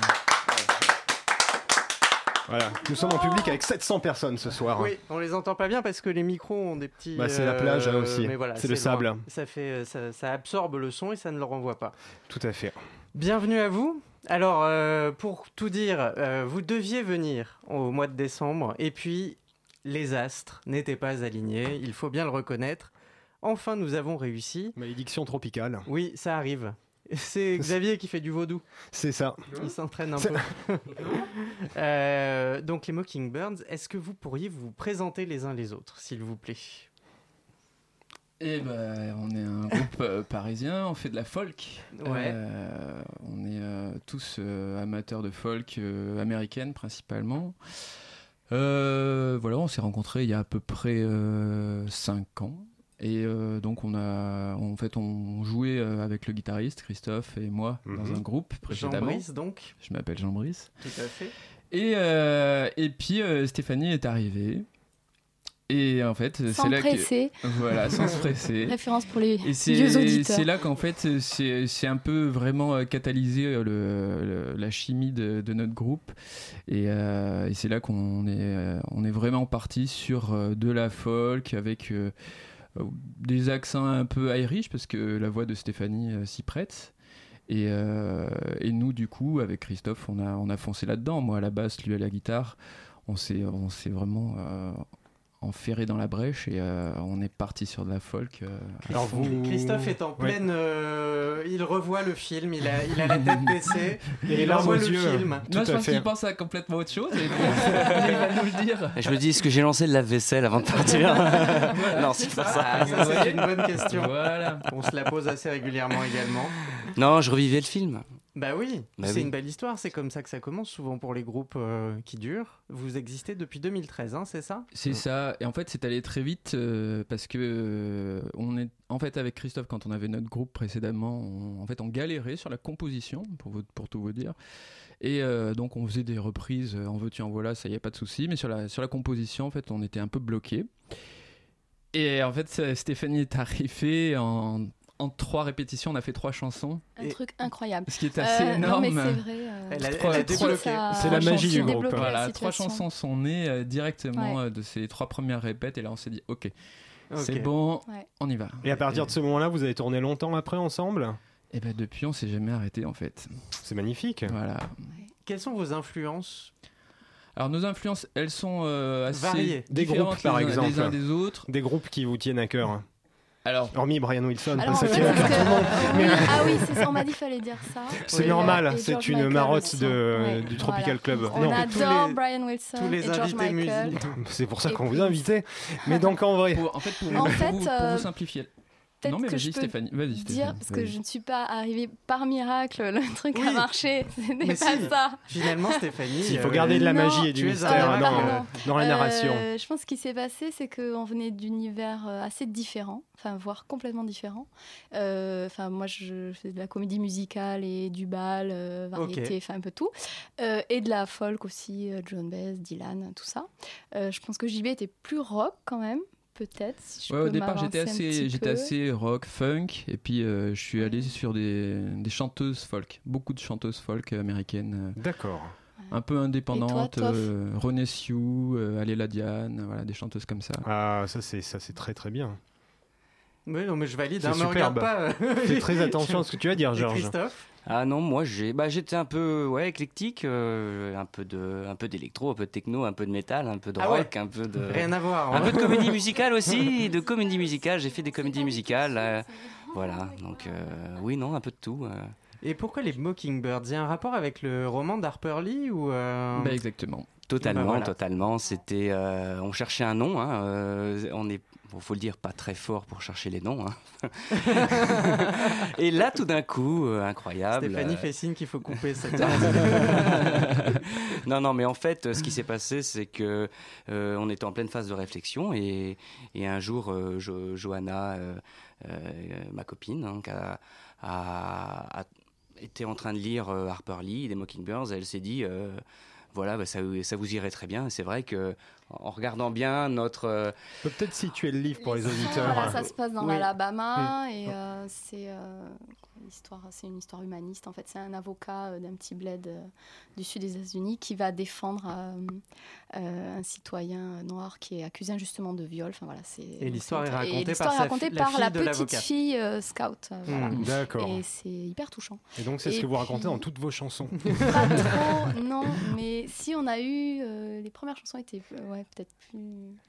Speaker 3: Voilà, nous sommes en public avec 700 personnes ce soir.
Speaker 4: Oui, on les entend pas bien parce que les micros ont des petits.
Speaker 3: Bah, c'est la plage, hein, aussi.
Speaker 4: mais voilà,
Speaker 3: C'est le
Speaker 4: loin.
Speaker 3: sable.
Speaker 4: Ça fait, euh, ça, ça absorbe le son et ça ne le renvoie pas.
Speaker 3: Tout à fait.
Speaker 4: Bienvenue à vous. Alors, euh, pour tout dire, euh, vous deviez venir au mois de décembre et puis les astres n'étaient pas alignés, il faut bien le reconnaître. Enfin, nous avons réussi.
Speaker 3: Malédiction tropicale.
Speaker 4: Oui, ça arrive. C'est Xavier qui fait du vaudou.
Speaker 3: C'est ça.
Speaker 4: Il s'entraîne un peu. Euh, donc, les Mockingbirds, est-ce que vous pourriez vous présenter les uns les autres, s'il vous plaît?
Speaker 9: Eh ben, on est un groupe euh, parisien, on fait de la folk.
Speaker 4: Ouais.
Speaker 9: Euh, on est euh, tous euh, amateurs de folk euh, américaine principalement. Euh, voilà, on s'est rencontrés il y a à peu près 5 ans. Et euh, donc on a, en fait, on jouait euh, avec le guitariste Christophe et moi dans
Speaker 3: Mhm.
Speaker 9: un groupe précédemment.
Speaker 4: Jean-Brice, donc
Speaker 9: Je m'appelle Jean Brice.
Speaker 4: Tout à fait.
Speaker 9: Et, euh, et puis euh, Stéphanie est arrivée. Et en fait, c'est là
Speaker 10: presser.
Speaker 9: que. Voilà, sans se presser.
Speaker 10: Référence pour les
Speaker 9: Et c'est
Speaker 10: vieux auditeurs.
Speaker 9: c'est là qu'en fait, c'est c'est un peu vraiment catalysé le, le- la chimie de, de notre groupe. Et, euh, et c'est là qu'on est, on est vraiment parti sur de la folk avec des accents un peu irish parce que la voix de Stéphanie euh, s'y prête. Et, euh, et nous, du coup, avec Christophe, on a, on a foncé là-dedans. Moi à la basse, lui à la guitare. On s'est on s'est vraiment euh, enferré dans la brèche et euh, on est parti sur de la folk. euh,
Speaker 3: Alors vous-
Speaker 4: Christophe est en
Speaker 3: Ouais.
Speaker 4: pleine. euh, il revoit le film, il a, il a la tête baissée.
Speaker 3: Et
Speaker 4: il revoit le
Speaker 3: yeux.
Speaker 4: film.
Speaker 3: Tout
Speaker 9: Moi, je pense qu'il pense à complètement autre chose. Et il va nous le dire.
Speaker 11: Je me dis, est-ce que j'ai lancé le lave-vaisselle avant de partir Non, c'est pas ça.
Speaker 4: Ah, ça, c'est une bonne question.
Speaker 9: Voilà.
Speaker 4: On se la pose assez régulièrement également.
Speaker 11: Non, je revivais le film.
Speaker 4: Bah oui,
Speaker 11: Bah
Speaker 4: c'est
Speaker 11: oui.
Speaker 4: une belle histoire. C'est comme ça que ça commence souvent pour les groupes euh, qui durent. Vous existez depuis 2013, hein, c'est ça?
Speaker 9: C'est ça. Et en fait, c'est allé très vite euh, parce que euh, on est en fait avec Christophe quand on avait notre groupe précédemment, on, en fait, on galérait sur la composition pour vous- pour tout vous dire. Et euh, donc on faisait des reprises en veux-tu en voilà, ça y a pas de souci. Mais sur la sur la composition, en fait, on était un peu bloqué. Et en fait, Stéphanie est arrivée en en trois répétitions, on a fait trois chansons,
Speaker 10: Un
Speaker 4: Et-
Speaker 10: truc incroyable.
Speaker 9: ce qui est assez
Speaker 10: Euh,
Speaker 9: énorme.
Speaker 10: Non, mais c'est vrai. euh,
Speaker 4: Elle a,
Speaker 9: Trois-
Speaker 4: elle a
Speaker 9: trois-
Speaker 4: débloqué.
Speaker 10: ça-
Speaker 3: C'est la magie du groupe.
Speaker 10: la
Speaker 9: Voilà, trois chansons sont nées euh, directement
Speaker 10: Ouais.
Speaker 9: euh, de ces trois premières répètes et là on s'est dit ok, c'est bon,
Speaker 10: Ouais.
Speaker 9: on y va.
Speaker 3: Et à partir de ce moment-là, vous avez tourné longtemps après ensemble?
Speaker 9: Et ben depuis on s'est jamais arrêté en fait.
Speaker 3: C'est magnifique.
Speaker 9: Voilà.
Speaker 4: Quelles sont vos influences?
Speaker 9: Alors nos influences, elles sont euh, assez
Speaker 4: Variées.
Speaker 3: Des groupes, par exemple.
Speaker 9: les uns des autres.
Speaker 3: Des groupes qui vous tiennent à cœur.
Speaker 9: Alors
Speaker 3: Hormis Brian Wilson,
Speaker 10: Alors, en fait,
Speaker 3: Mais-
Speaker 10: ah oui, c'est ça, on m'a dit qu'il fallait dire ça.
Speaker 3: C'est normal, c'est une
Speaker 10: Michael
Speaker 3: marotte
Speaker 10: aussi.
Speaker 3: de-
Speaker 10: Ouais,
Speaker 3: du Tropical Club.
Speaker 10: On
Speaker 3: Non.
Speaker 10: adore
Speaker 4: les-
Speaker 10: Brian Wilson
Speaker 4: tous les
Speaker 10: et George
Speaker 4: invités
Speaker 10: Michael.
Speaker 4: musiques.
Speaker 3: C'est pour ça qu'on vous a invité. Mais donc en vrai,
Speaker 9: pour, en fait pour,
Speaker 10: En
Speaker 9: pour
Speaker 10: fait,
Speaker 9: vous, pour
Speaker 10: euh,
Speaker 9: vous simplifier.
Speaker 10: Peut-être
Speaker 9: Non mais
Speaker 10: que
Speaker 9: vas-y
Speaker 10: je peux
Speaker 9: Stéphanie, vas-y
Speaker 10: dire parce que je ne suis pas arrivée par miracle, le truc
Speaker 4: Oui.
Speaker 10: a marché, ce n'est
Speaker 4: Mais
Speaker 10: pas
Speaker 4: si.
Speaker 10: ça.
Speaker 4: Finalement, Stéphanie.
Speaker 3: il faut
Speaker 4: euh,
Speaker 3: garder de la
Speaker 10: Non.
Speaker 3: magie et du
Speaker 4: Tu es
Speaker 3: mystère dans,
Speaker 10: pardon.
Speaker 3: dans la narration.
Speaker 10: Euh, je pense que ce qui s'est passé, c'est qu'on venait d'univers euh, assez différents, enfin voire complètement différents. Euh, Enfin, moi, je fais de la comédie musicale et du bal, euh, variété, enfin un peu tout, Euh, et de la folk aussi, euh, John Baez, Dylan, tout ça. Euh, je pense que JB était plus rock quand même, peut-être. si
Speaker 9: Ouais, au départ, j'étais assez, j'étais assez rock, funk, et puis euh, je suis allé sur des, des chanteuses folk, beaucoup de chanteuses folk américaines,
Speaker 3: D'accord.
Speaker 9: euh, un peu indépendantes, euh, René Sioux, euh, Aléla Diane, voilà, des chanteuses comme ça.
Speaker 3: Ah, ça c'est ça c'est très très bien.
Speaker 4: Oui, non, mais je valide.
Speaker 3: C'est
Speaker 4: Hein,
Speaker 3: superbe.
Speaker 4: pas.
Speaker 3: Fais très attention à ce que tu vas dire, Georges.
Speaker 4: Christophe
Speaker 11: Ah non, moi j'ai, bah, j'étais un peu ouais, éclectique, euh, un peu de, un peu d'électro, un peu de techno, un peu de métal, un peu de
Speaker 4: Ah ouais.
Speaker 11: rock, un peu de,
Speaker 4: Rien à voir.
Speaker 11: un
Speaker 4: hein.
Speaker 11: peu de comédie musicale aussi, de comédie musicale. J'ai fait des comédies musicales, euh, voilà. Donc euh, oui, non, un peu de tout. euh.
Speaker 4: Et pourquoi les Mockingbirds? Il y a un rapport avec le roman d'Harper Lee ou euh,
Speaker 9: Bah, exactement.
Speaker 11: Totalement,
Speaker 4: Bah, voilà.
Speaker 11: totalement. C'était, euh, on cherchait un nom. Hein, euh, on est, bon, faut le dire, pas très fort pour chercher les noms. hein. Et là, tout d'un coup, euh, incroyable.
Speaker 4: Stéphanie
Speaker 11: euh,
Speaker 4: fait signe qu'il faut couper cette
Speaker 11: non, non, mais en fait, ce qui s'est passé, c'est que euh, on était en pleine phase de réflexion et, et un jour, euh, Jo- Johanna, ma copine, donc, a, a- a- était en train de lire Harper Lee, des Mockingbirds, et elle s'est dit. voilà, bah, ça, ça vous irait très bien. Et C'est vrai que en regardant bien notre. euh,
Speaker 3: On peut peut-être situer le livre pour les auditeurs.
Speaker 12: Voilà, ça se passe dans
Speaker 11: Oui.
Speaker 12: l'Alabama et euh, c'est euh, c'est une histoire humaniste. En fait, c'est un avocat euh, d'un petit bled euh, du sud des États-Unis qui va défendre un citoyen noir qui est accusé injustement de viol. Enfin voilà, c'est
Speaker 4: Et l'histoire est racontée
Speaker 12: l'histoire
Speaker 4: par
Speaker 12: est
Speaker 4: la
Speaker 12: par petite fille euh, scout. euh, voilà.
Speaker 3: D'accord.
Speaker 12: Et c'est hyper touchant.
Speaker 3: Et donc, c'est ce que vous racontez dans toutes vos chansons.
Speaker 12: Pas trop, non, mais si on a eu. euh, les premières chansons étaient euh, ouais, peut-être plus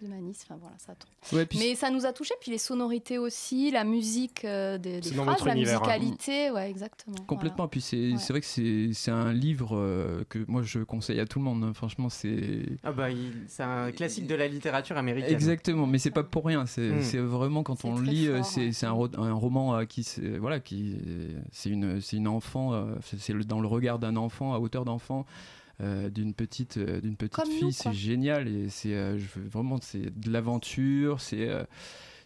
Speaker 12: humanistes. Enfin voilà, ça tourne.
Speaker 9: Ouais, puis
Speaker 12: mais ça nous a touché, puis les sonorités aussi, la musique euh, des, des phrases, la
Speaker 3: univers, hein.
Speaker 12: musicalité, ouais, exactement.
Speaker 9: Complètement. Puis c'est
Speaker 12: Ouais.
Speaker 9: c'est vrai que c'est c'est un livre euh, que moi je conseille à tout le monde. hein. Franchement, c'est.
Speaker 4: Ah bah, il- c'est un classique de la littérature américaine.
Speaker 9: Exactement, mais c'est pas pour rien. C'est
Speaker 4: Mm.
Speaker 9: c'est vraiment quand on lit, euh,
Speaker 12: fort,
Speaker 9: c'est un, ro- un roman euh, qui, c'est- voilà, qui, c'est une, c'est une enfant, euh, c'est- dans le regard d'un enfant, à hauteur d'enfant. euh, d'une petite euh, d'une petite
Speaker 12: Comme
Speaker 9: fille c'est génial et c'est euh, je veux- vraiment c'est de l'aventure c'est euh,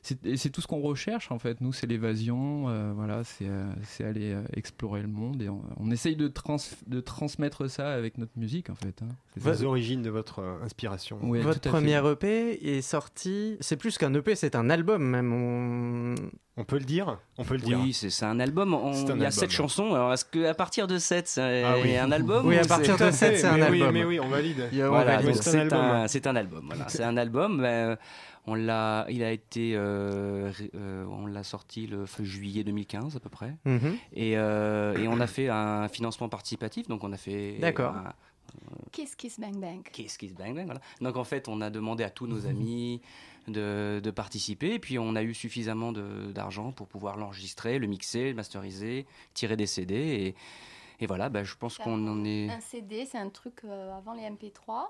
Speaker 9: c'est tout ce qu'on recherche en fait nous c'est l'évasion euh, voilà c'est euh, aller euh, explorer le monde et on, on essaye de trans de transmettre ça avec notre musique en fait hein. C'est
Speaker 3: Les origines de votre euh, inspiration.
Speaker 9: Ouais,
Speaker 4: Votre
Speaker 9: fait.
Speaker 4: premier EP est sorti. C'est plus qu'un EP, c'est un album même. On...
Speaker 3: On peut le dire? On peut le dire.
Speaker 11: Oui, c'est un album. On-
Speaker 3: C'est un
Speaker 11: il y a
Speaker 3: album.
Speaker 11: sept chansons. Alors, est-ce qu'à partir de 7, c'est
Speaker 3: Ah oui.
Speaker 11: un album
Speaker 4: Oui,
Speaker 11: ou
Speaker 4: à partir de 7, c'est un
Speaker 3: mais oui,
Speaker 4: album.
Speaker 3: mais oui, on valide.
Speaker 11: Voilà,
Speaker 3: C'est un
Speaker 11: c'est
Speaker 3: album.
Speaker 11: un, c'est un album. Voilà, c'est un album. On l'a, il a été, euh, euh, on l'a sorti le juillet 2015 à peu près.
Speaker 4: Mhm.
Speaker 11: Et, euh, et on a fait un financement participatif. Donc on a fait.
Speaker 4: D'accord.
Speaker 12: Kiss Kiss Bang Bang.
Speaker 11: Kiss Kiss Bang Bang. Voilà. Donc en fait, on a demandé à tous nos amis de, de participer. Et puis on a eu suffisamment d'argent pour pouvoir l'enregistrer, le mixer, le masteriser, tirer des CD. Et, et voilà, ben, je pense qu'on en est.
Speaker 12: Un CD, c'est un truc euh, avant les MP3.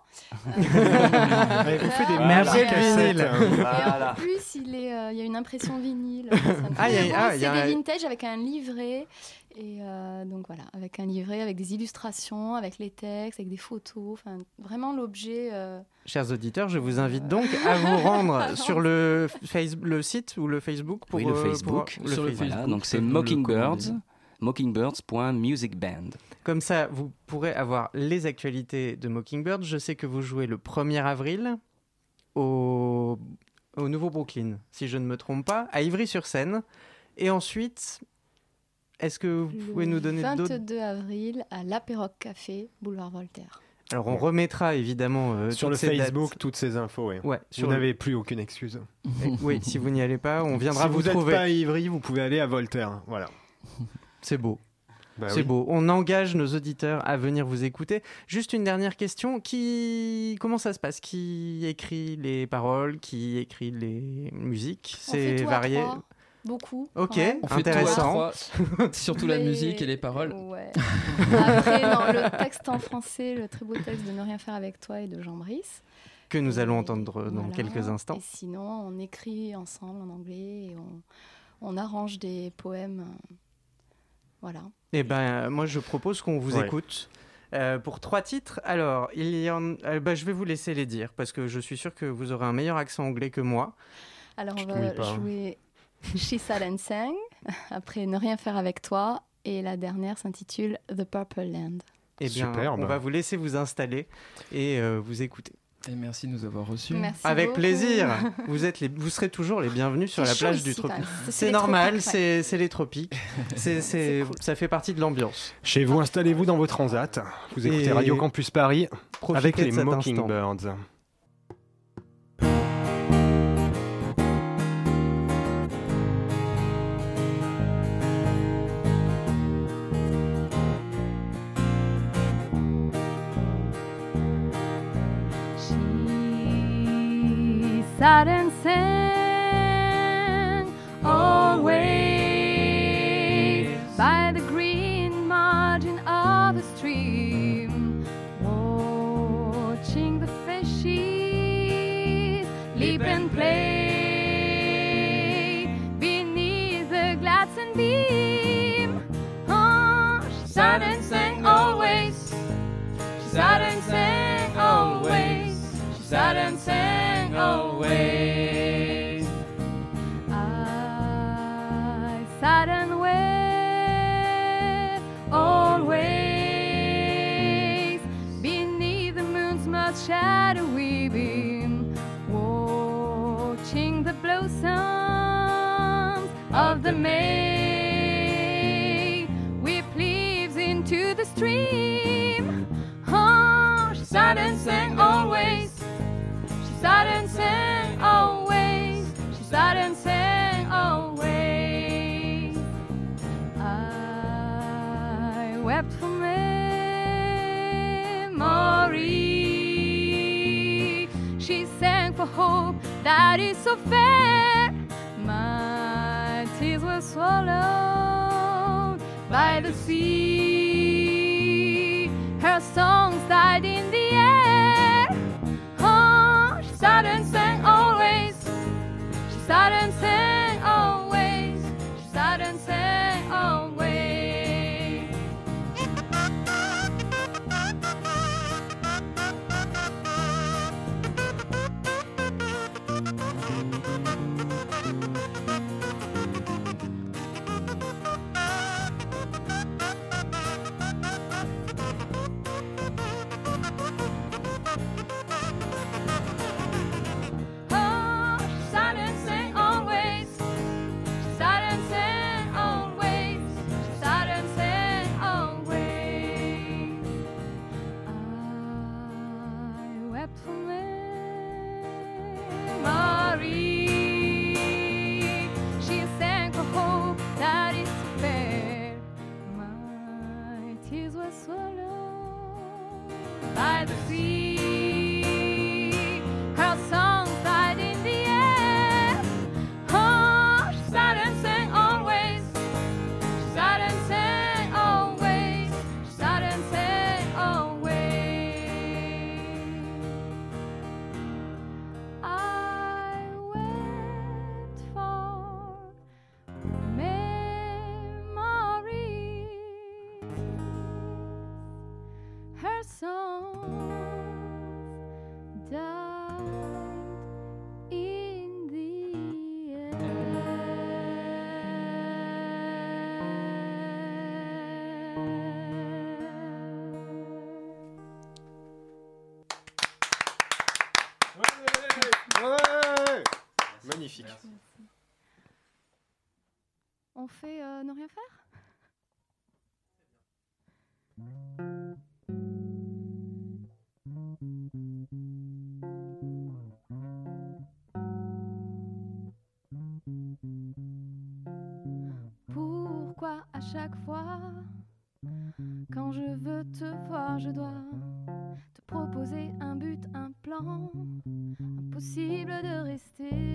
Speaker 3: Allez, vous faites des
Speaker 11: Voilà.
Speaker 3: merveilles cassettes.
Speaker 12: en plus, il, est, euh, il y a une impression vinyle.
Speaker 4: Ah, il y a- ah, y a un-
Speaker 12: vintage avec un livret. Et euh, donc voilà, avec un livret, avec des illustrations, avec les textes, avec des photos. Enfin, vraiment l'objet. euh,
Speaker 4: Chers auditeurs, je vous invite donc à vous rendre sur le, face... le site ou le Facebook pour
Speaker 11: oui, le
Speaker 4: euh,
Speaker 11: Facebook.
Speaker 4: pour-
Speaker 9: Sur le
Speaker 4: Facebook.
Speaker 11: Voilà, donc c'est Mockingbirds. Mockingbirds.musicband.
Speaker 4: Comme ça, vous pourrez avoir les actualités de Mockingbird. Je sais que vous jouez le 1er avril au, au Nouveau Brooklyn, si je ne me trompe pas, à Ivry-sur-Seine. Et ensuite, est-ce que vous pouvez
Speaker 12: le
Speaker 4: nous donner d'autres
Speaker 12: 22 avril à l'Apéroc Café, boulevard Voltaire.
Speaker 4: Alors, on remettra évidemment euh,
Speaker 3: Sur le
Speaker 4: ces dates.
Speaker 3: Facebook, toutes ces infos. ouais.
Speaker 4: Ouais,
Speaker 3: Vous
Speaker 4: le-
Speaker 3: n'avez plus aucune excuse.
Speaker 4: Eh, Oui, si vous n'y allez pas, on viendra
Speaker 3: si
Speaker 4: vous,
Speaker 3: vous n'êtes
Speaker 4: trouver.
Speaker 3: pas à Ivry, vous pouvez aller à Voltaire. Voilà.
Speaker 4: C'est beau.
Speaker 3: Bah
Speaker 4: C'est
Speaker 3: oui.
Speaker 4: beau. On engage nos auditeurs à venir vous écouter. Juste une dernière question. Qui, comment ça se passe? Qui écrit les paroles? Qui écrit les musiques? C'est
Speaker 12: à
Speaker 4: varié?
Speaker 12: trois, beaucoup.
Speaker 4: Ok,
Speaker 12: quand même.
Speaker 9: On fait tout à
Speaker 4: intéressant.
Speaker 9: trois, surtout la musique et les paroles.
Speaker 12: Ouais. Après, non, le texte en français, le très beau texte de Ne rien faire avec toi et de Jean Brice.
Speaker 4: Que nous allons
Speaker 12: Et
Speaker 4: entendre dans
Speaker 12: voilà.
Speaker 4: quelques instants.
Speaker 12: Et sinon, on écrit ensemble en anglais et on, on arrange des poèmes. euh, Voilà.
Speaker 4: Eh ben, euh, moi, je propose qu'on vous
Speaker 3: Ouais.
Speaker 4: écoute. euh, pour trois titres, alors il y en, euh, bah, je vais vous laisser les dire parce que je suis sûr que vous aurez un meilleur accent anglais que moi.
Speaker 12: Alors, on va
Speaker 3: hein.
Speaker 12: jouer She Sat and Sang, après Ne rien faire avec toi, et la dernière s'intitule The Purple Land.
Speaker 4: Eh bien,
Speaker 3: Superbe.
Speaker 4: on va vous laisser vous installer et euh, vous écouter.
Speaker 9: Et merci de nous avoir reçus.
Speaker 12: Merci
Speaker 4: Avec
Speaker 12: beaucoup.
Speaker 4: plaisir. Vous êtes les, vous serez toujours les bienvenus sur la plage
Speaker 12: ici,
Speaker 4: du tropique.
Speaker 12: C'est- c'est
Speaker 4: C'est
Speaker 12: les
Speaker 4: normal,
Speaker 12: tropiques,
Speaker 4: c'est les tropiques.
Speaker 12: Cool.
Speaker 4: ça fait partie de l'ambiance.
Speaker 3: Chez vous, installez-vous dans vos transats. Vous écoutez
Speaker 4: Et
Speaker 3: Radio Campus Paris avec les. Mockingbirds.
Speaker 12: She sat and sang on fait euh, ne rien faire? Pourquoi à chaque fois, quand je veux te voir, je dois te proposer un but, un plan, impossible de rester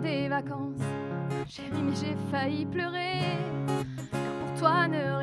Speaker 12: des vacances. Chérie, mais j'ai failli pleurer. Pour toi, ne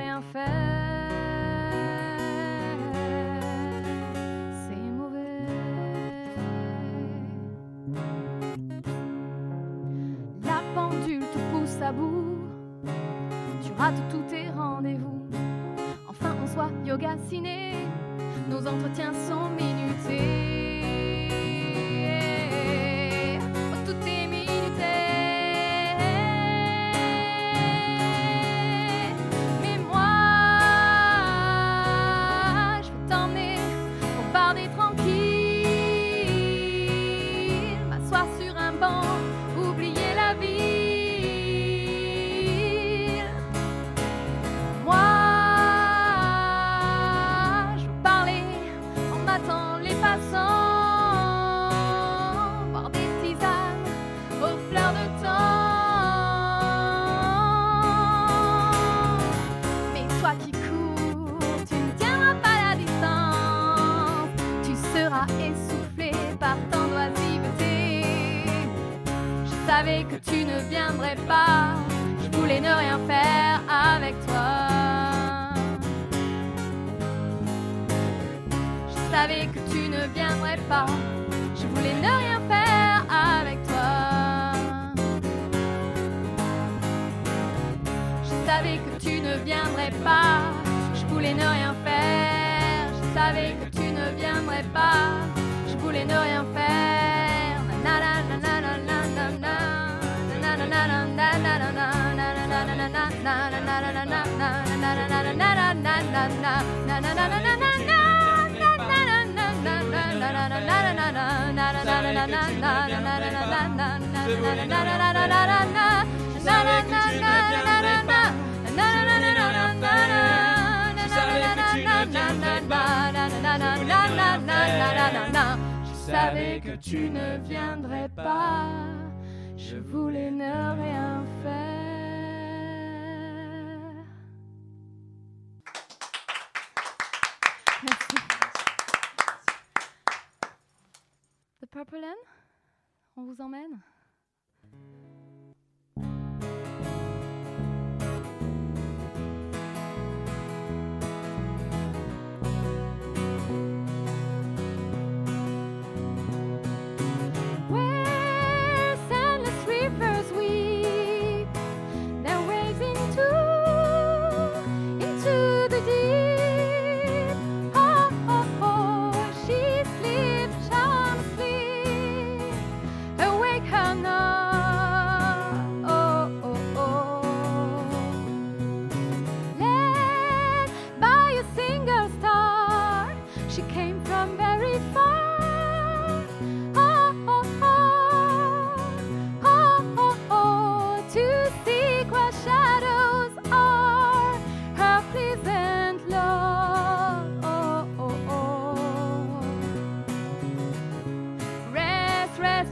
Speaker 12: voulais ne rien faire, je savais que tu ne viendrais pas. Je voulais ne rien faire. Je savais que tu ne viendrais pas. Je voulais ne rien faire. The Purple End? On vous emmène?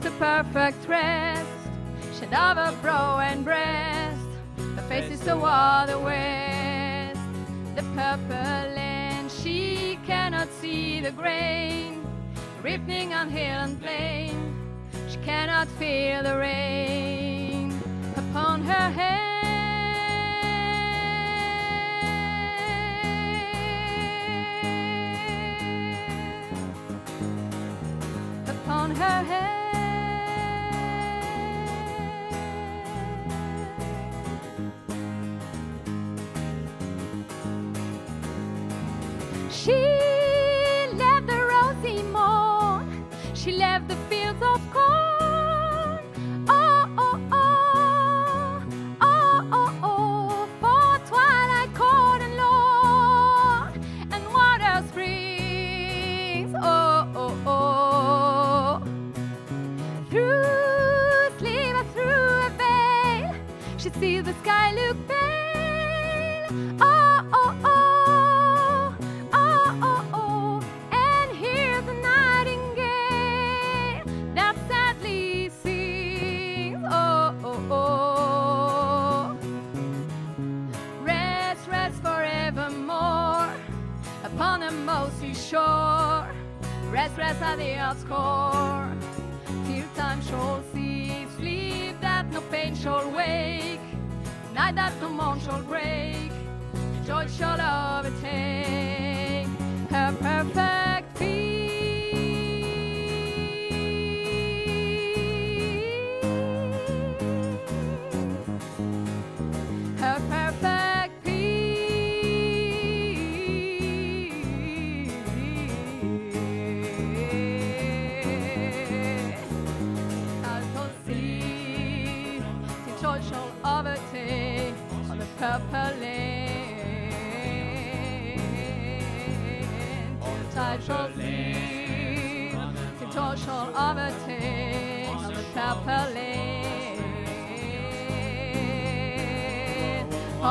Speaker 12: a perfect rest. a brow, and breast. Her face is so all the west. The purple land, she cannot see the grain. Rippling on hill and plain, she cannot feel the rain upon her head. her head.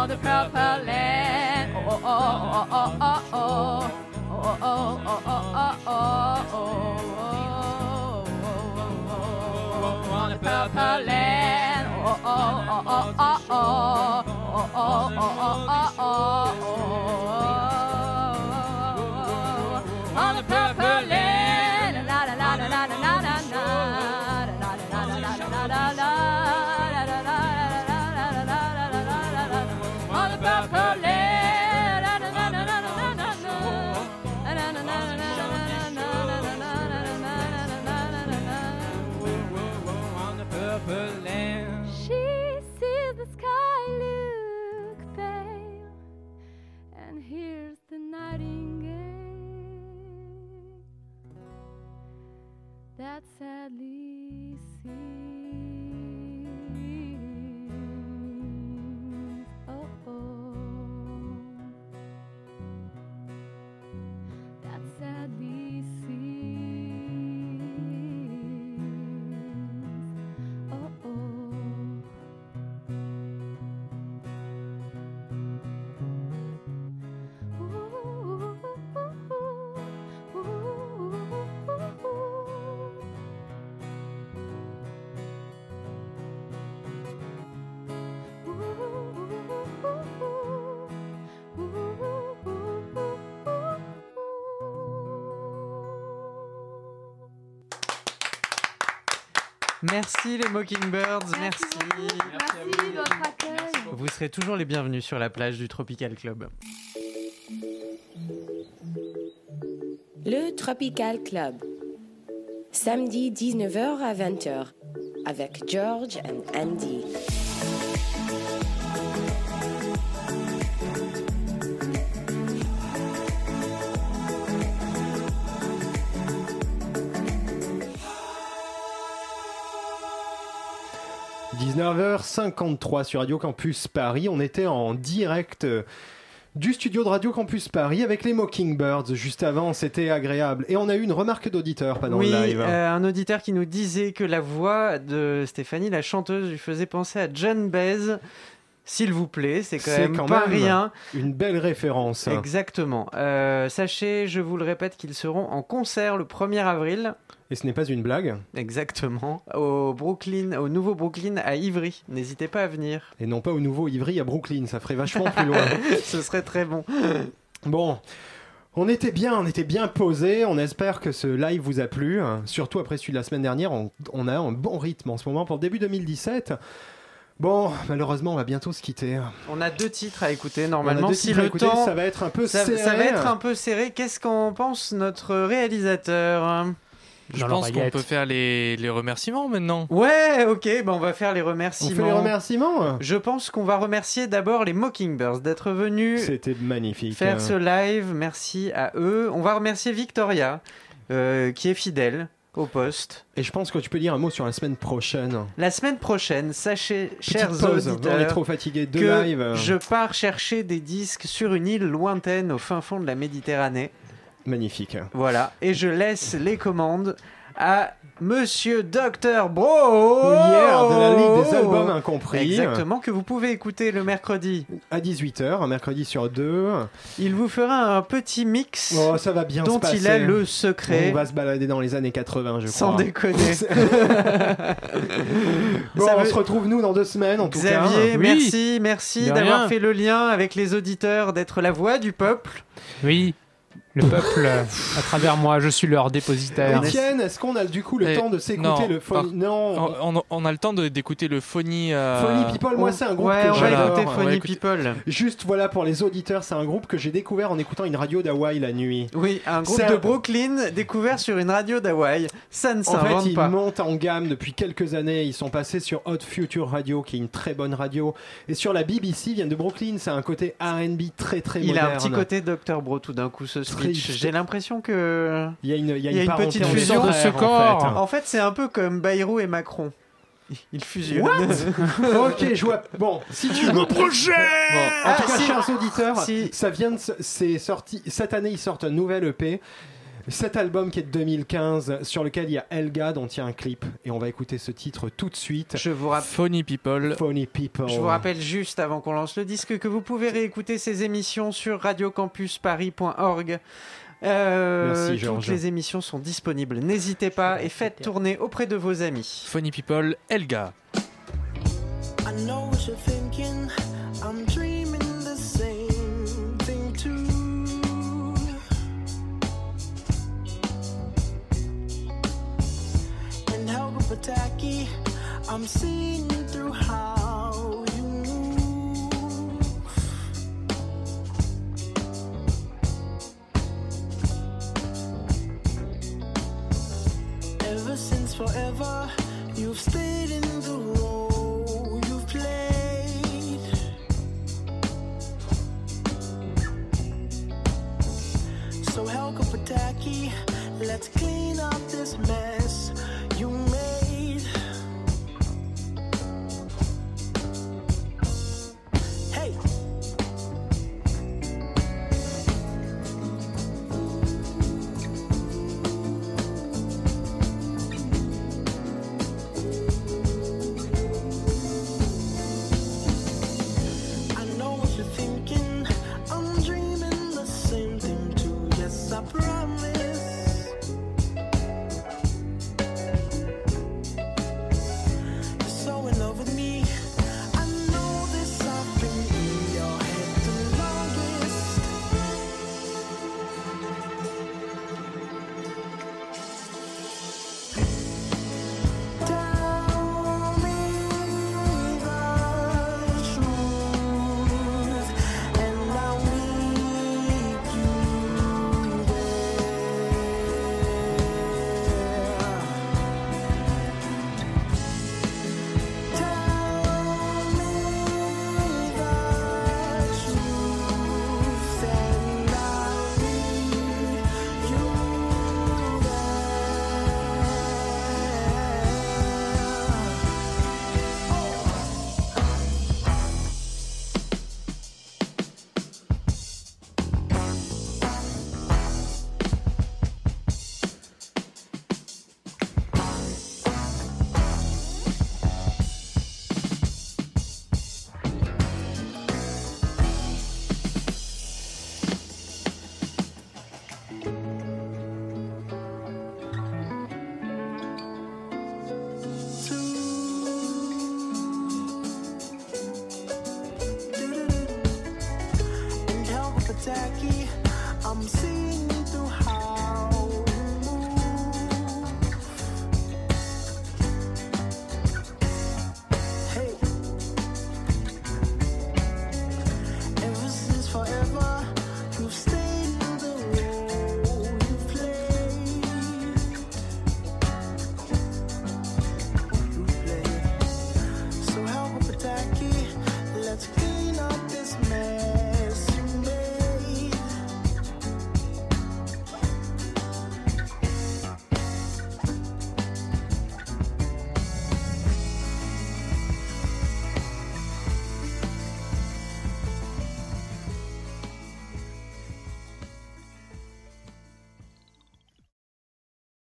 Speaker 12: The purple land. Oh, oh, oh, oh, oh, oh. oh.
Speaker 4: Merci les Mockingbirds, merci.
Speaker 10: Merci votre accueil.
Speaker 4: Vous serez toujours les bienvenus sur la plage du Tropical Club.
Speaker 5: Le Tropical Club. Samedi 19h à 20h avec George and Andy.
Speaker 3: – 19h53 sur Radio Campus Paris. On était en direct euh, du studio de Radio Campus Paris avec les Mockingbirds. Juste avant, c'était agréable. Et on a eu une remarque d'auditeur pendant
Speaker 4: oui,
Speaker 3: le live.
Speaker 4: euh, un auditeur qui nous disait que la voix de Stéphanie, la chanteuse, lui faisait penser à John Baez. S'il vous plaît, c'est quand même
Speaker 3: quand
Speaker 4: pas
Speaker 3: même
Speaker 4: rien.
Speaker 3: Une belle référence.
Speaker 4: Exactement. Euh, sachez, je vous le répète, qu'ils seront en concert le 1er avril.
Speaker 3: Et ce n'est pas une blague.
Speaker 4: Exactement. Au Brooklyn, au nouveau Brooklyn à Ivry. N'hésitez pas à venir.
Speaker 3: Et non pas au nouveau Ivry à Brooklyn. Ça ferait vachement plus loin.
Speaker 4: Ce serait très bon.
Speaker 3: Bon. On était bien, on était bien posé. On espère que ce live vous a plu. Surtout après celui de la semaine dernière, on, on a un bon rythme en ce moment pour le début 2017. Bon, malheureusement, on va bientôt se quitter.
Speaker 4: On a deux titres à écouter
Speaker 3: On
Speaker 4: normalement.
Speaker 3: a deux
Speaker 4: si le
Speaker 3: écouter,
Speaker 4: temps,
Speaker 3: ça va être un peu
Speaker 4: ça,
Speaker 3: serré.
Speaker 4: ça va être un peu serré. Qu'est-ce qu'en pense notre réalisateur?
Speaker 6: Je pense qu'on peut faire les, les remerciements maintenant.
Speaker 4: Ouais, ok, bah on va faire les remerciements.
Speaker 3: On fait les remerciements?
Speaker 4: Je pense qu'on va remercier d'abord les Mockingbirds d'être venus
Speaker 3: C'était magnifique.
Speaker 4: faire ce live. Merci à eux. On va remercier Victoria, euh, qui est fidèle au poste.
Speaker 3: Et je pense que tu peux dire un mot sur la semaine prochaine.
Speaker 4: La semaine prochaine, sachez,
Speaker 3: Petite
Speaker 4: chers
Speaker 3: pause,
Speaker 4: auditeurs,
Speaker 3: on est trop fatigué de
Speaker 4: que
Speaker 3: live.
Speaker 4: je pars chercher des disques sur une île lointaine au fin fond de la Méditerranée.
Speaker 3: Magnifique.
Speaker 4: Voilà, et je laisse les commandes à Monsieur Dr Bro
Speaker 3: Hier, de la Ligue des albums incompris.
Speaker 4: Exactement, que vous pouvez écouter le mercredi.
Speaker 3: À 18h, un mercredi sur deux.
Speaker 4: Il vous fera un petit mix
Speaker 3: Oh, ça va bien
Speaker 4: dont
Speaker 3: se passer.
Speaker 4: il a le secret.
Speaker 3: On va se balader dans les années 80, je
Speaker 4: Sans
Speaker 3: crois.
Speaker 4: déconner.
Speaker 3: bon,
Speaker 4: Ça
Speaker 3: on
Speaker 4: veut-
Speaker 3: se retrouve nous dans deux semaines en tout cas.
Speaker 4: Xavier, merci, merci d'avoir fait le lien avec les auditeurs, d'être la voix du peuple.
Speaker 7: Oui. Le peuple, euh, à travers moi, je suis leur dépositaire.
Speaker 3: Étienne, est-ce qu'on a du coup le temps de s'écouter le phone Non.
Speaker 6: On, on- on a le temps d'écouter le Phony. euh,
Speaker 3: Funny People, moi c'est un groupe
Speaker 4: Ouais,
Speaker 3: que
Speaker 4: on va
Speaker 3: j'adore.
Speaker 4: écouter
Speaker 3: écouter-
Speaker 4: People.
Speaker 3: Juste voilà pour les auditeurs, c'est un groupe que j'ai découvert en écoutant une radio d'Hawaï la nuit.
Speaker 4: Oui, un groupe
Speaker 3: C'est
Speaker 4: de
Speaker 3: un-
Speaker 4: Brooklyn découvert sur une radio d'Hawaï. Ça ne
Speaker 3: En
Speaker 4: s'invente
Speaker 3: fait, ils
Speaker 4: pas.
Speaker 3: montent en gamme depuis quelques années. Ils sont passés sur Hot Future Radio, qui est une très bonne radio, et sur la BBC. Ils viennent de Brooklyn. C'est un côté R&B très très
Speaker 4: Il
Speaker 3: moderne.
Speaker 4: a un petit côté Dr Bro tout d'un coup ce speech. J'ai l'impression que
Speaker 3: Il y a une, il y a
Speaker 4: il y a
Speaker 3: une
Speaker 4: une petite fusion
Speaker 3: entre frères, en fait.
Speaker 4: En fait, c'est un peu comme Bayrou et Macron. Ils fusionnent.
Speaker 3: ok, je vois. Bon, si tu
Speaker 6: Mon
Speaker 3: projet.
Speaker 6: Bon.
Speaker 3: En
Speaker 4: Ah,
Speaker 3: tout cas,
Speaker 4: si.
Speaker 3: chers auditeurs,
Speaker 4: Si.
Speaker 3: ça vient de, se- c'est sorti cette année. Ils sortent un nouvel EP. Cet album qui est de 2015, sur lequel il y a Elga, dont il y a un clip, et on va écouter ce titre tout de suite.
Speaker 4: Je vous rappelle.
Speaker 6: Phony People.
Speaker 3: Phony People.
Speaker 4: Je vous rappelle juste avant qu'on lance le disque que vous pouvez réécouter ces émissions sur radiocampusparis.org. Euh,
Speaker 3: Merci,
Speaker 4: toutes
Speaker 3: Georges.
Speaker 4: les émissions sont disponibles. N'hésitez pas et faites tourner auprès de vos amis.
Speaker 6: Phony People, Elga.
Speaker 13: I know what you're thinking. Helga Pataki, I'm seeing through how you move. Ever since forever, you've stayed in the role you've played. So Helga Pataki, let's clean up this mess